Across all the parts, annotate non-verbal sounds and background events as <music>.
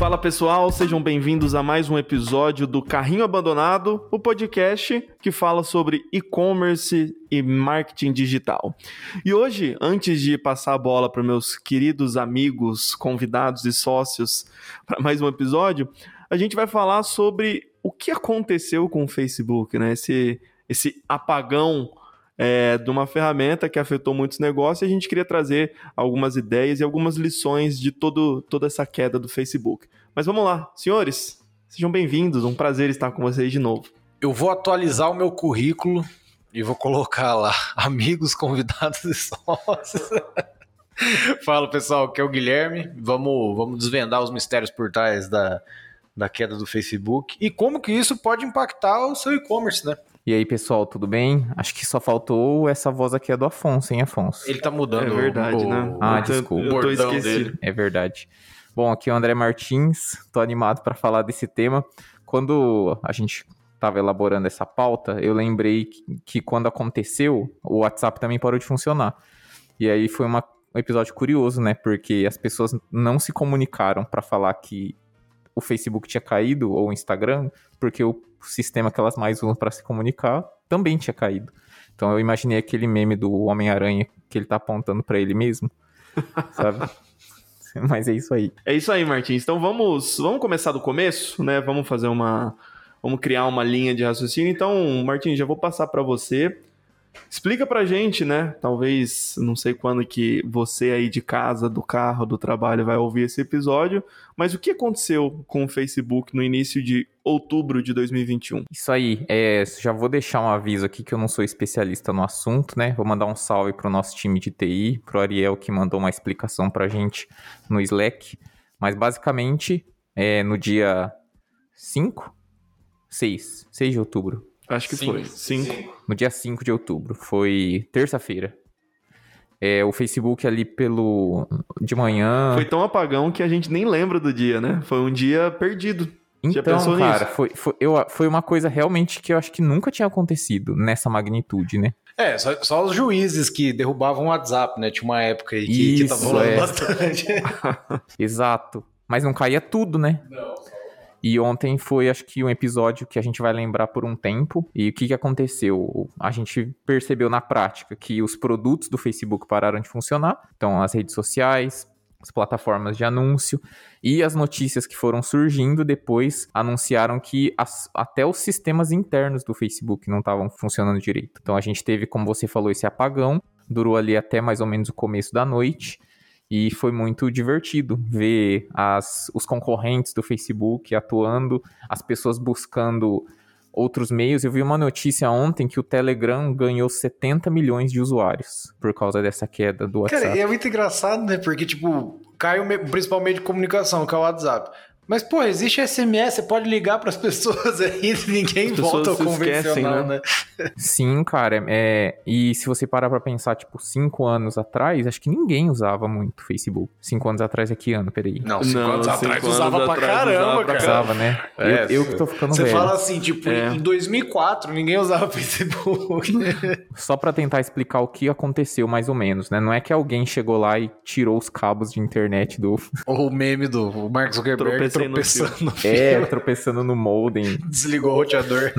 Fala pessoal, sejam bem-vindos a mais um episódio do Carrinho Abandonado, o podcast que fala sobre e-commerce e marketing digital. E hoje, antes de passar a bola para meus queridos amigos, convidados e sócios para mais um episódio, a gente vai falar sobre o que aconteceu com o Facebook, né? Esse, esse apagão é, de uma ferramenta que afetou muitos negócios e a gente queria trazer algumas ideias e algumas lições de todo, toda essa queda do Facebook. Mas vamos lá, senhores, sejam bem-vindos, um prazer estar com vocês de novo. Eu vou atualizar o meu currículo e vou colocar lá <laughs> amigos, convidados e sócios. <laughs> Fala pessoal, aqui é o Guilherme. Vamos, vamos desvendar os mistérios por trás da, da queda do Facebook e como que isso pode impactar o seu e-commerce, né? E aí, pessoal, tudo bem? Acho que só faltou essa voz aqui é do Afonso, hein, Afonso? Ele tá mudando. É verdade, o, né? Ah, Eu tô- desculpa. Eu tô bordão esquecido. dele. É verdade. Bom, aqui é o André Martins, tô animado para falar desse tema. Quando a gente estava elaborando essa pauta, eu lembrei que, que quando aconteceu, o WhatsApp também parou de funcionar. E aí foi uma- um episódio curioso, né? Porque as pessoas não se comunicaram para falar que o Facebook tinha caído ou o Instagram, porque o sistema que elas mais usam para se comunicar também tinha caído. Então eu imaginei aquele meme do Homem-Aranha que ele tá apontando para ele mesmo, <laughs> sabe? Mas é isso aí. É isso aí, Martins. Então vamos, vamos começar do começo, né? Vamos fazer uma, vamos criar uma linha de raciocínio. Então, Martins, já vou passar para você. Explica pra gente, né? Talvez, não sei quando que você aí de casa, do carro, do trabalho vai ouvir esse episódio, mas o que aconteceu com o Facebook no início de outubro de 2021? Isso aí, é, já vou deixar um aviso aqui que eu não sou especialista no assunto, né? Vou mandar um salve pro nosso time de TI, pro Ariel que mandou uma explicação pra gente no Slack. Mas basicamente, é, no dia 5? 6, 6 de outubro. Acho que Cinco. foi. Cinco. No dia 5 de outubro, foi terça-feira. É, o Facebook ali pelo. de manhã. Foi tão apagão que a gente nem lembra do dia, né? Foi um dia perdido. Então, cara, nisso? foi, foi, eu, foi uma coisa realmente que eu acho que nunca tinha acontecido nessa magnitude, né? É, só, só os juízes que derrubavam o WhatsApp, né? Tinha uma época aí que, que tava Isso, rolando é. bastante. <laughs> Exato. Mas não caía tudo, né? E ontem foi, acho que, um episódio que a gente vai lembrar por um tempo. E o que, que aconteceu? A gente percebeu na prática que os produtos do Facebook pararam de funcionar. Então, as redes sociais, as plataformas de anúncio e as notícias que foram surgindo depois anunciaram que as- até os sistemas internos do Facebook não estavam funcionando direito. Então, a gente teve, como você falou, esse apagão. Durou ali até mais ou menos o começo da noite. E foi muito divertido ver as, os concorrentes do Facebook atuando, as pessoas buscando outros meios. Eu vi uma notícia ontem que o Telegram ganhou 70 milhões de usuários por causa dessa queda do WhatsApp. Cara, é muito engraçado, né? Porque, tipo, cai o principal meio de comunicação, que é o WhatsApp. Mas, pô, existe SMS, você pode ligar pras pessoas aí, <laughs> ninguém As volta ao convencional, né? né? Sim, cara. É, e se você parar pra pensar, tipo, cinco anos atrás, acho que ninguém usava muito Facebook. Cinco anos atrás é que ano? Peraí. Não, cinco Não, anos cinco atrás anos usava pra atrás caramba, usava cara. Usava, né? É, eu, eu que tô ficando Você velho. fala assim, tipo, É. em 2004 ninguém usava <laughs> Facebook. Só pra tentar explicar o que aconteceu mais ou menos, né? Não é que alguém chegou lá e tirou os cabos de internet do Ou o meme do o Mark Zuckerberg Tropecei no tropeçando no É, tropeçando no modem, desligou o roteador.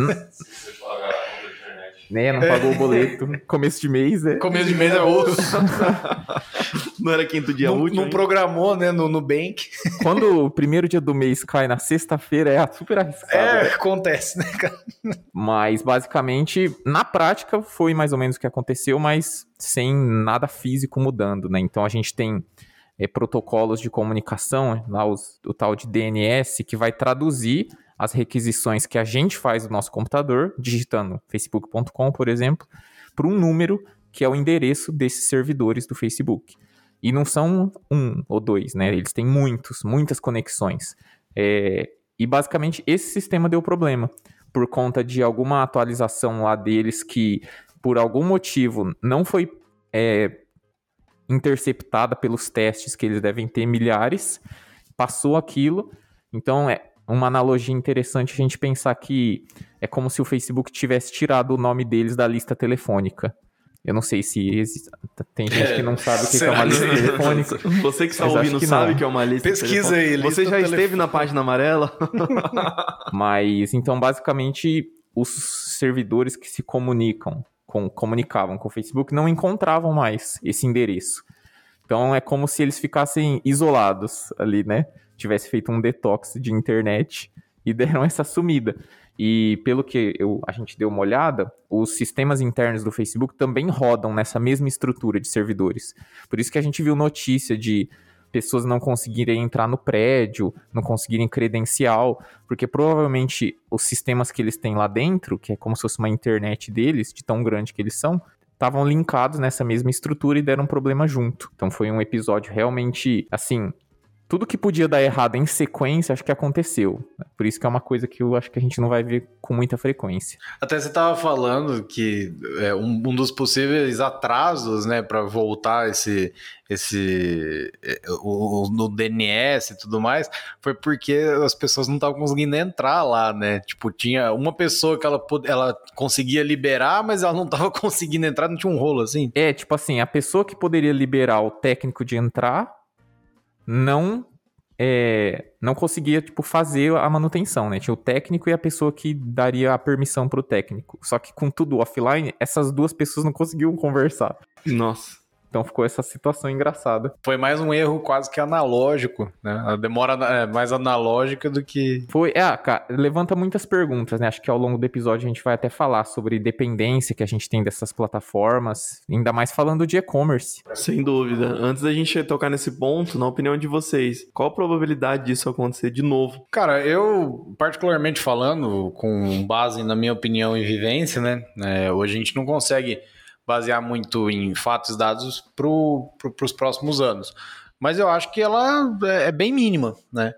né? Não pagou o boleto. Começo de mês, né? Começo de mês é osso. <laughs> Não era quinto dia não, útil? não hein? programou, né, no Nubank. Quando o primeiro dia do mês cai na sexta-feira, é super arriscado. É, né? acontece, né, cara? Mas, basicamente, na prática, foi mais ou menos o que aconteceu, mas sem nada físico mudando, né? Então, a gente tem é, protocolos de comunicação, lá os- o tal de DNS, que vai traduzir as requisições que a gente faz do nosso computador, digitando facebook.com, por exemplo, para um número que é o endereço desses servidores do Facebook. E não são um ou dois, né? Eles têm muitos, muitas conexões. É, e basicamente esse sistema deu problema por conta de alguma atualização lá deles que, por algum motivo, não foi é, interceptada pelos testes que eles devem ter milhares, passou aquilo. Então é uma analogia interessante a gente pensar que é como se o Facebook tivesse tirado o nome deles da lista telefônica. Eu não sei se existe. Tem gente que não sabe o que, que é uma lista telefônica. Você que está ouvindo que sabe que é uma lista Pesquisa aí, lista Você já telefone. esteve na página amarela? <laughs> Mas, então, basicamente, os servidores que se comunicam, com, comunicavam com o Facebook não encontravam mais esse endereço. Então, é como se eles ficassem isolados ali, né? Tivesse feito um detox de internet <laughs> e deram essa sumida. E pelo que eu, a gente deu uma olhada, os sistemas internos do Facebook também rodam nessa mesma estrutura de servidores. Por isso que a gente viu notícia de pessoas não conseguirem entrar no prédio, não conseguirem credencial, porque provavelmente os sistemas que eles têm lá dentro, que é como se fosse uma internet deles, de tão grande que eles são, estavam linkados nessa mesma estrutura e deram um problema junto. Então foi um episódio realmente, assim, tudo que podia dar errado em sequência, acho que aconteceu. Por isso que é uma coisa que eu acho que a gente não vai ver com muita frequência. Até você estava falando que é, um, um, dos possíveis atrasos, né, para voltar esse, esse é, o, no DNS e tudo mais, foi porque as pessoas não estavam conseguindo entrar lá, né? Tipo, tinha uma pessoa que ela, ela conseguia liberar, mas ela não estava <laughs> conseguindo entrar, não tinha um rolo assim. É, tipo assim, a pessoa que poderia liberar o técnico de entrar não é, não conseguia tipo fazer a manutenção, né? Tinha o técnico e a pessoa que daria a permissão para o técnico. Só que com tudo offline, essas duas pessoas não conseguiam conversar. Nossa. Então ficou essa situação engraçada. Foi mais um erro quase que analógico, né? A demora é mais analógica do que. Foi, é, cara, levanta muitas perguntas, né? Acho que ao longo do episódio a gente vai até falar sobre dependência que a gente tem dessas plataformas, ainda mais falando de e-commerce. Sem dúvida. Antes da gente tocar nesse ponto, na opinião de vocês, qual a probabilidade disso acontecer de novo? Cara, eu, particularmente falando, com base na minha opinião e vivência, né? É, hoje a gente não consegue basear muito em fatos dados para pro, os próximos anos. Mas eu acho que ela é, é bem mínima, né?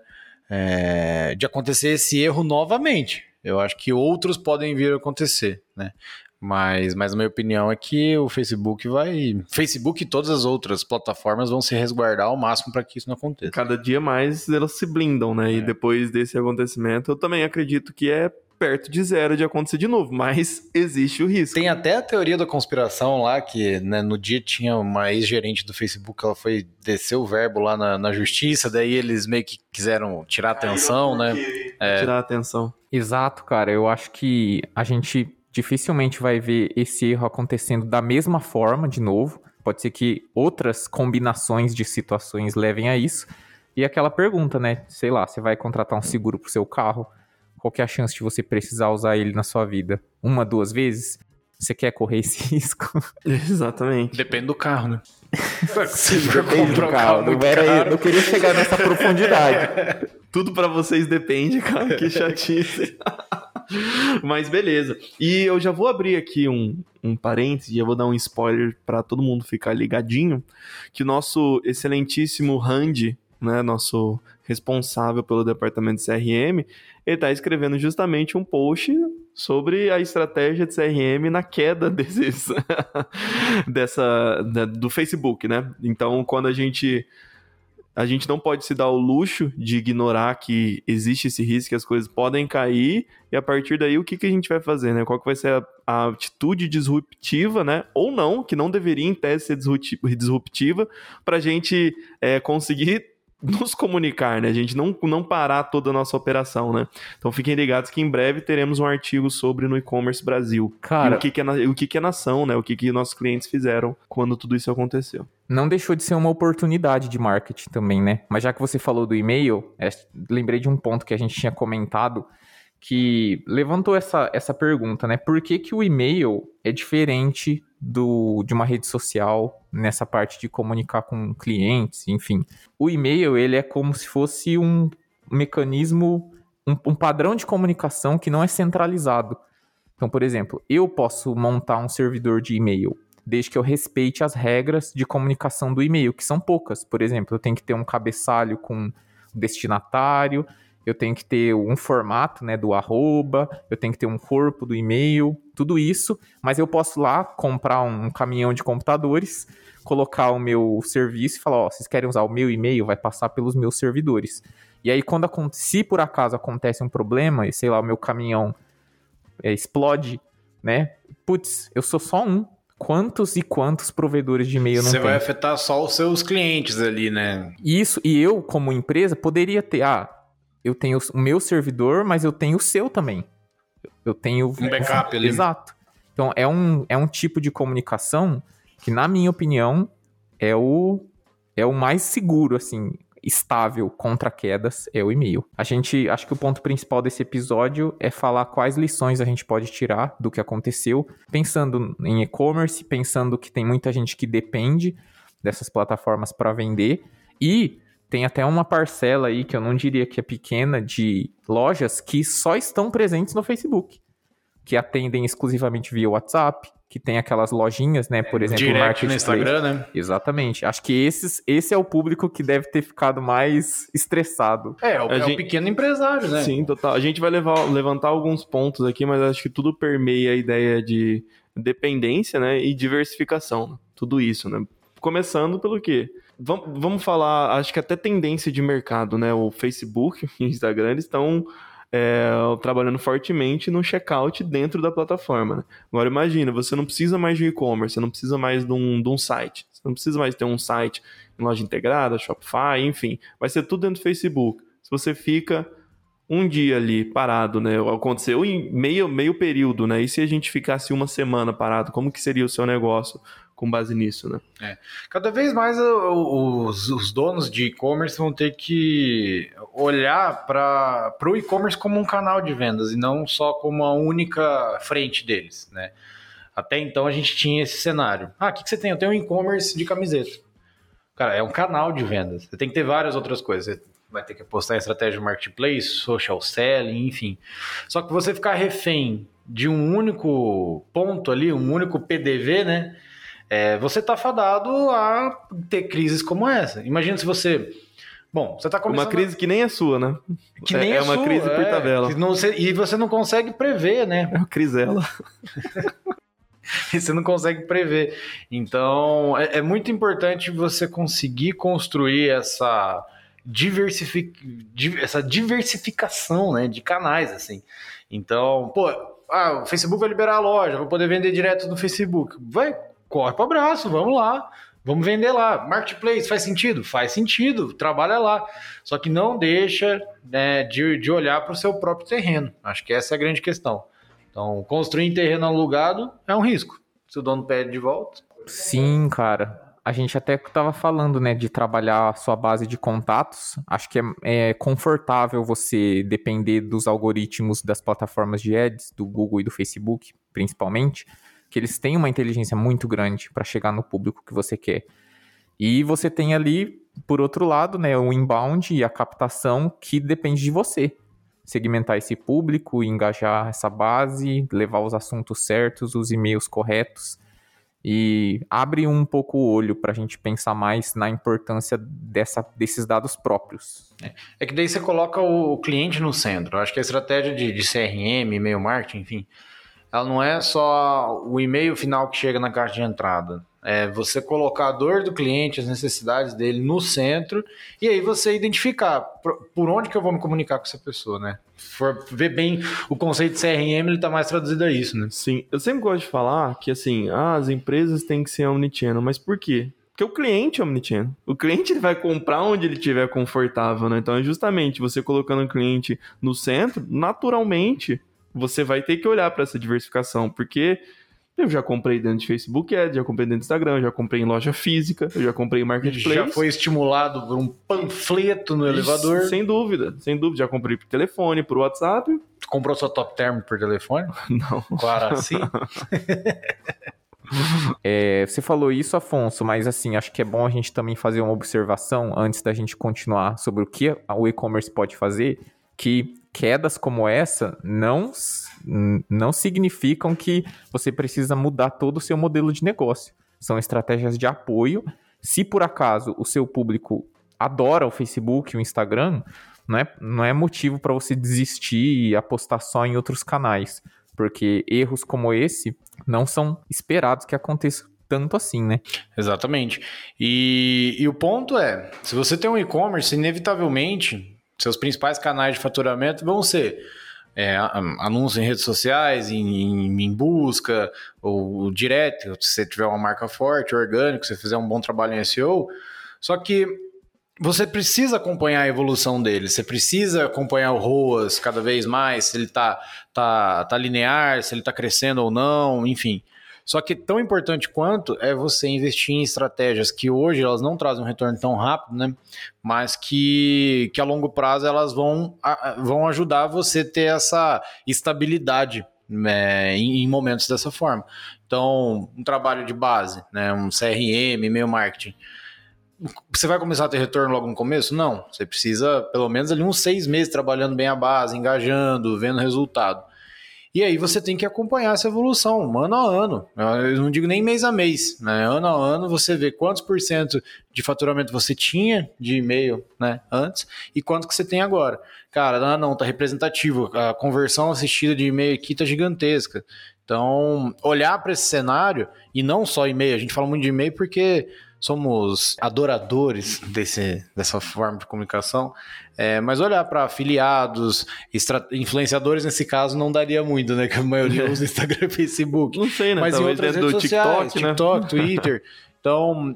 É, de acontecer esse erro novamente. Eu acho que outros podem vir a acontecer, né? Mas, mas a minha opinião é que o Facebook vai. Facebook e todas as outras plataformas vão se resguardar ao máximo para que isso não aconteça. Cada dia mais elas se blindam, né? É. E depois desse acontecimento, eu também acredito que é perto de zero de acontecer de novo, mas existe o risco. Tem até a teoria da conspiração lá, que né, no dia tinha uma ex-gerente do Facebook, ela foi descer o verbo lá na, na justiça, daí eles meio que quiseram tirar atenção, né? É... Tirar atenção. Exato, cara. Eu acho que a gente dificilmente vai ver esse erro acontecendo da mesma forma de novo. Pode ser que outras combinações de situações levem a isso. E aquela pergunta, né? Sei lá, você vai contratar um seguro pro seu carro qual que é a chance de você precisar usar ele na sua vida? Uma, duas vezes? Você quer correr esse <laughs> risco? Exatamente. Depende do carro, né? Se depende do carro. Não, era, não queria chegar nessa profundidade. <laughs> Tudo para vocês depende, cara. Que chatice. <laughs> Mas beleza. E eu já vou abrir aqui um, um parênteses, já vou dar um spoiler para todo mundo ficar ligadinho, que o nosso excelentíssimo Randy, né, nosso responsável pelo departamento de CRM, ele está escrevendo justamente um post sobre a estratégia de CRM na queda <laughs> desses dessa do Facebook, né? Então, quando a gente a gente não pode se dar o luxo de ignorar que existe esse risco, que as coisas podem cair, e a partir daí o que, que a gente vai fazer, né? Qual que vai ser a, a atitude disruptiva, né? Ou não, que não deveria em tese ser disruptiva, para a gente é, conseguir nos comunicar, né? A gente não, não parar toda a nossa operação, né? Então fiquem ligados que em breve teremos um artigo sobre no e-commerce Brasil. Cara, e o que, que, é, o que, que é nação, né? O que, que nossos clientes fizeram quando tudo isso aconteceu. Não deixou de ser uma oportunidade de marketing também, né? Mas já que você falou do e-mail, é, lembrei de um ponto que a gente tinha comentado que levantou essa, essa pergunta, né? Por que, que o e-mail é diferente do, de uma rede social nessa parte de comunicar com clientes, enfim. O e-mail, ele é como se fosse um mecanismo, um, um padrão de comunicação que não é centralizado. Então, por exemplo, eu posso montar um servidor de e-mail desde que eu respeite as regras de comunicação do e-mail, que são poucas. Por exemplo, eu tenho que ter um cabeçalho com destinatário, eu tenho que ter um formato né, do arroba, eu tenho que ter um corpo do e-mail, tudo isso, mas eu posso lá comprar um caminhão de computadores, colocar o meu serviço e falar, ó, vocês querem usar o meu e-mail, vai passar pelos meus servidores. E aí, quando se por acaso acontece um problema, e sei lá, o meu caminhão é, explode, né? Putz, eu sou só um. quantos e quantos provedores de e-mail não Você tem? vai afetar só os seus clientes ali, né? Isso, e eu, como empresa, poderia ter, ah, eu tenho o meu servidor, mas eu tenho o seu também. Eu tenho... Um backup ali. Exato. Então, é um, é um tipo de comunicação que, na minha opinião, é o, é o mais seguro, assim, estável contra quedas, é o e-mail. A gente, acho que o ponto principal desse episódio é falar quais lições a gente pode tirar do que aconteceu, pensando em e-commerce, pensando que tem muita gente que depende dessas plataformas para vender e tem até uma parcela aí que eu não diria que é pequena de lojas que só estão presentes no Facebook, que atendem exclusivamente via WhatsApp, que tem aquelas lojinhas, né, por exemplo, o Direct no. Instagram, né? Exatamente. Acho que esses, esse é o público que deve ter ficado mais estressado. É, o, é o gente- pequeno empresário, né? Sim, total. A gente vai levar- levantar alguns pontos aqui, mas acho que tudo permeia a ideia de dependência, né, e diversificação. Tudo isso, né? Começando pelo quê? Vamos, vamos falar, acho que até tendência de mercado, né? O Facebook <laughs> e o Instagram, estão é, trabalhando fortemente no checkout dentro da plataforma. né? Agora imagina, você não precisa mais de e-commerce, você não precisa mais de um, de um site, você não precisa mais ter um site em loja integrada, Shopify, enfim, vai ser tudo dentro do Facebook. Se você fica um dia ali parado, né? Aconteceu em meio, meio período, né? E se a gente ficasse uma semana parado, como que seria o seu negócio com base nisso, né? Cada vez mais os, os donos de e-commerce vão ter que olhar para o e-commerce como um canal de vendas e não só como a única frente deles, né? Até então a gente tinha esse cenário. Ah, o que, que você tem? Eu tenho um e-commerce de camiseta. Cara, é um canal de vendas. Você tem que ter várias outras coisas. Você vai ter que apostar em estratégia de marketplace, social selling, enfim. Só que você ficar refém de um único ponto ali, um único PDV, né? É, você tá fadado a ter crises como essa. Imagina se você. Bom, você tá começando. Uma crise que nem é sua, né? que é- nem é a uma sua, crise por é, tabela. não- você- e você não consegue prever, né? É uma crisela. <laughs> E você não consegue prever. Então, é, é muito importante você conseguir construir essa, diversifi- di- essa diversificação né, de canais, assim. Então, pô, ah, o Facebook vai liberar a loja, vou poder vender direto no Facebook. Vai, corre para abraço, vamos lá. Vamos vender lá. Marketplace faz sentido? Faz sentido, trabalha lá. Só que não deixa né, de, de olhar para o seu próprio terreno. Acho que essa é a grande questão. Então, construir em terreno alugado é um risco. Se o dono pede de volta. Sim, cara. A gente até tava falando, né, de trabalhar a sua base de contatos. Acho que é, é confortável você depender dos algoritmos das plataformas de ads, do Google e do Facebook, principalmente, que eles têm uma inteligência muito grande para chegar no público que você quer. E você tem ali, por outro lado, né, o inbound e a captação que depende de você. Segmentar esse público, engajar essa base, levar os assuntos certos, os e-mails corretos e abre um pouco o olho para a gente pensar mais na importância dessa, desses dados próprios. É que daí você coloca o cliente no centro. Eu acho que a estratégia de, de CRM, e-mail marketing, enfim, ela não é só o e-mail final que chega na caixa de entrada. É você colocar a dor do cliente, as necessidades dele no centro e aí você identificar por, onde que eu vou me comunicar com essa pessoa, né? For ver bem o conceito de CRM, ele tá mais traduzido a isso, né? Sim, eu sempre gosto de falar que assim, ah, as empresas têm que ser omnichannel, mas por quê? Porque o cliente é omnichannel. O cliente ele vai comprar onde ele estiver confortável, né? Então é justamente você colocando o cliente no centro, naturalmente você vai ter que olhar para essa diversificação, porque eu já comprei dentro de Facebook Ads, já comprei dentro do Instagram, já comprei em loja física, eu já comprei em Marketplace. Já foi estimulado por um panfleto no elevador. Sem dúvida, sem dúvida. Já comprei por telefone, por WhatsApp. Comprou sua top term por telefone? <laughs> Não. Claro, assim. <laughs> É, você falou isso, Afonso, mas assim, acho que é bom a gente também fazer uma observação antes da gente continuar sobre o que o e-commerce pode fazer, que quedas como essa não, não significam que você precisa mudar todo o seu modelo de negócio. São estratégias de apoio. Se por acaso o seu público adora o Facebook, o Instagram, não é, não é motivo para você desistir e apostar só em outros canais. Porque erros como esse não são esperados que aconteça tanto assim, né? Exatamente. E, e o ponto é, se você tem um e-commerce, inevitavelmente, seus principais canais de faturamento vão ser é, em redes sociais, em, em, em, busca, ou direto, se você tiver uma marca forte, orgânico, se você fizer um bom trabalho em SEO. Só que você precisa acompanhar a evolução dele, você precisa acompanhar o ROAS cada vez mais, se ele está tá, tá linear, se ele está crescendo ou não, enfim. Só que tão importante quanto é você investir em estratégias que hoje elas não trazem um retorno tão rápido, né? Mas que, que a longo prazo elas vão, vão ajudar você ter essa estabilidade né, em, momentos dessa forma. Então, um trabalho de base, né? Um CRM, e-mail marketing você vai começar a ter retorno logo no começo? Não. Você precisa, pelo menos, ali uns seis meses trabalhando bem a base, engajando, vendo resultado. E aí você tem que acompanhar essa evolução, ano a ano. Eu não digo nem mês a mês, né? Ano a ano você vê quantos por cento de faturamento você tinha de e-mail, né, antes e quanto que você tem agora. Cara, não, não tá representativo. A conversão assistida de e-mail aqui tá gigantesca. Então, olhar para esse cenário e não só e-mail, a gente fala muito de e-mail porque somos adoradores desse, dessa forma de comunicação, é, mas olhar para afiliados, influenciadores nesse caso não daria muito, né? Que a maioria usa Instagram e Facebook. Não sei, né? Mas Talvez em outras redes sociais, TikTok, né? TikTok, Twitter. Então,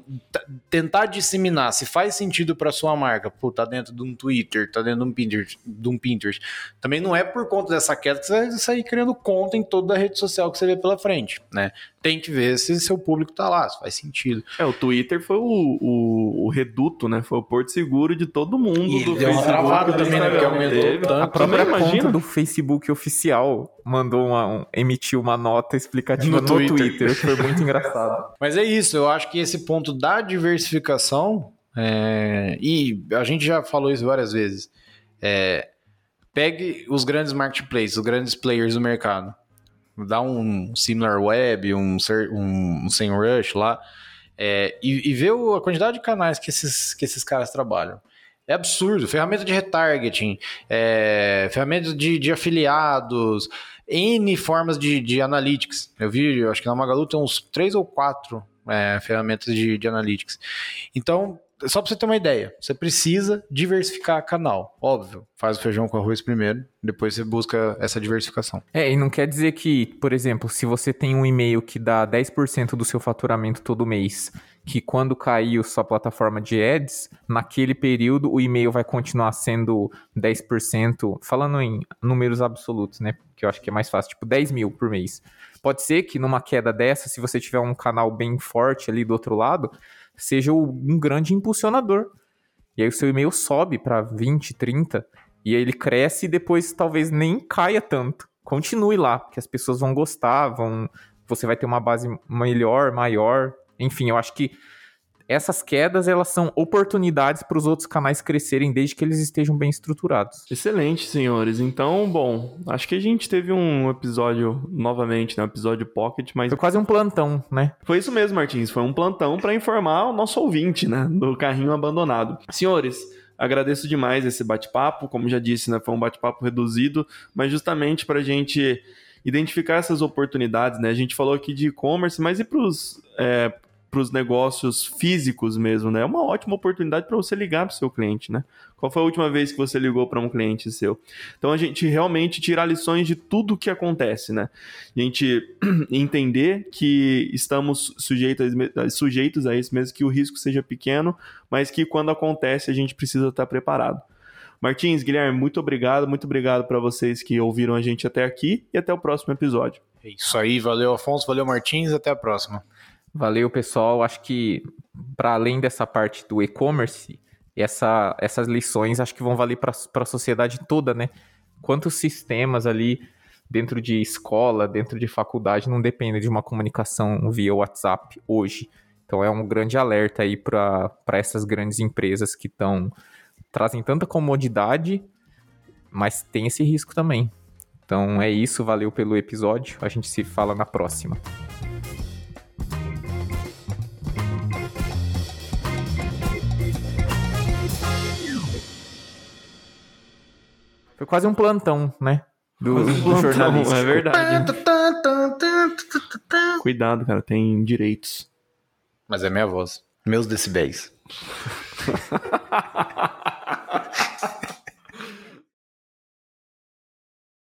tentar disseminar se faz sentido para sua marca, pô, tá dentro de um Twitter, tá dentro de um Pinterest, de um Pinterest. Também não é por conta dessa queda que você vai sair criando conta em toda a rede social que você vê pela frente, né? Tem que ver se seu público tá lá, se faz sentido. É, o Twitter foi o, o, o reduto, né? Foi o porto seguro de todo mundo. E do deu uma travada também, né? Porque aumentou tanto. A própria conta do Facebook oficial mandou uma, um, emitiu uma nota explicativa no, no Twitter. Twitter. Foi muito <laughs> engraçado. Mas é isso, eu acho que esse ponto da diversificação, é, e a gente já falou isso várias vezes, é, pegue os grandes marketplaces, os grandes players do mercado, dá um similar web, um, um, um sem rush lá, é, e, e ver a quantidade de canais que esses, que esses caras trabalham. É absurdo. Ferramenta de retargeting, é, ferramenta de, de afiliados, N formas de, de analytics. Eu vi, eu acho que na Magalu tem uns três ou quatro é, ferramentas de, de analytics. Então, só para você ter uma ideia, você precisa diversificar canal. Óbvio, faz o feijão com arroz primeiro, depois você busca essa diversificação. É, e não quer dizer que, por exemplo, se você tem um e-mail que dá 10% do seu faturamento todo mês, que quando caiu sua plataforma de ads, naquele período o e-mail vai continuar sendo 10%, falando em números absolutos, né? Que eu acho que é mais fácil, tipo 10 mil por mês. Pode ser que numa queda dessa, se você tiver um canal bem forte ali do outro lado, seja um grande impulsionador. E aí o seu e-mail sobe para 20, 30, e aí ele cresce e depois talvez nem caia tanto. Continue lá, porque as pessoas vão gostar, vão, você vai ter uma base melhor, maior. Enfim, eu acho que essas quedas elas são oportunidades para os outros canais crescerem desde que eles estejam bem estruturados. Excelente, senhores. Então, bom, acho que a gente teve um episódio novamente, né, um episódio pocket, mas foi quase um plantão, né? Foi isso mesmo, Martins, foi um plantão para informar o nosso ouvinte, né, do carrinho abandonado. Senhores, agradeço demais esse bate-papo, como já disse, né, foi um bate-papo reduzido, mas justamente para a gente identificar essas oportunidades, né? A gente falou aqui de e-commerce, mas e para os é, para os negócios físicos mesmo, né? É uma ótima oportunidade para você ligar para o seu cliente, né? Qual foi a última vez que você ligou para um cliente seu? Então a gente realmente tirar lições de tudo o que acontece, né? A gente <clears throat> entender que estamos sujeitos a, sujeitos a isso mesmo, que o risco seja pequeno, mas que quando acontece a gente precisa estar preparado. Martins, Guilherme, muito obrigado, muito obrigado para vocês que ouviram a gente até aqui e até o próximo episódio. É isso aí, valeu Afonso, valeu Martins, até a próxima. Valeu, pessoal. Acho que para além dessa parte do e-commerce, essa, essas lições acho que vão valer para a sociedade toda, né? Quantos sistemas ali dentro de escola, dentro de faculdade, não dependem de uma comunicação via WhatsApp hoje. Então é um grande alerta aí para essas grandes empresas que estão trazem tanta comodidade, mas tem esse risco também. Então é isso, valeu pelo episódio. A gente se fala na próxima. Foi quase um plantão, né? Do, um do plantão, jornalista. É verdade. Cuidado, cara, tem direitos. Mas é minha voz. Meus decibéis. <laughs>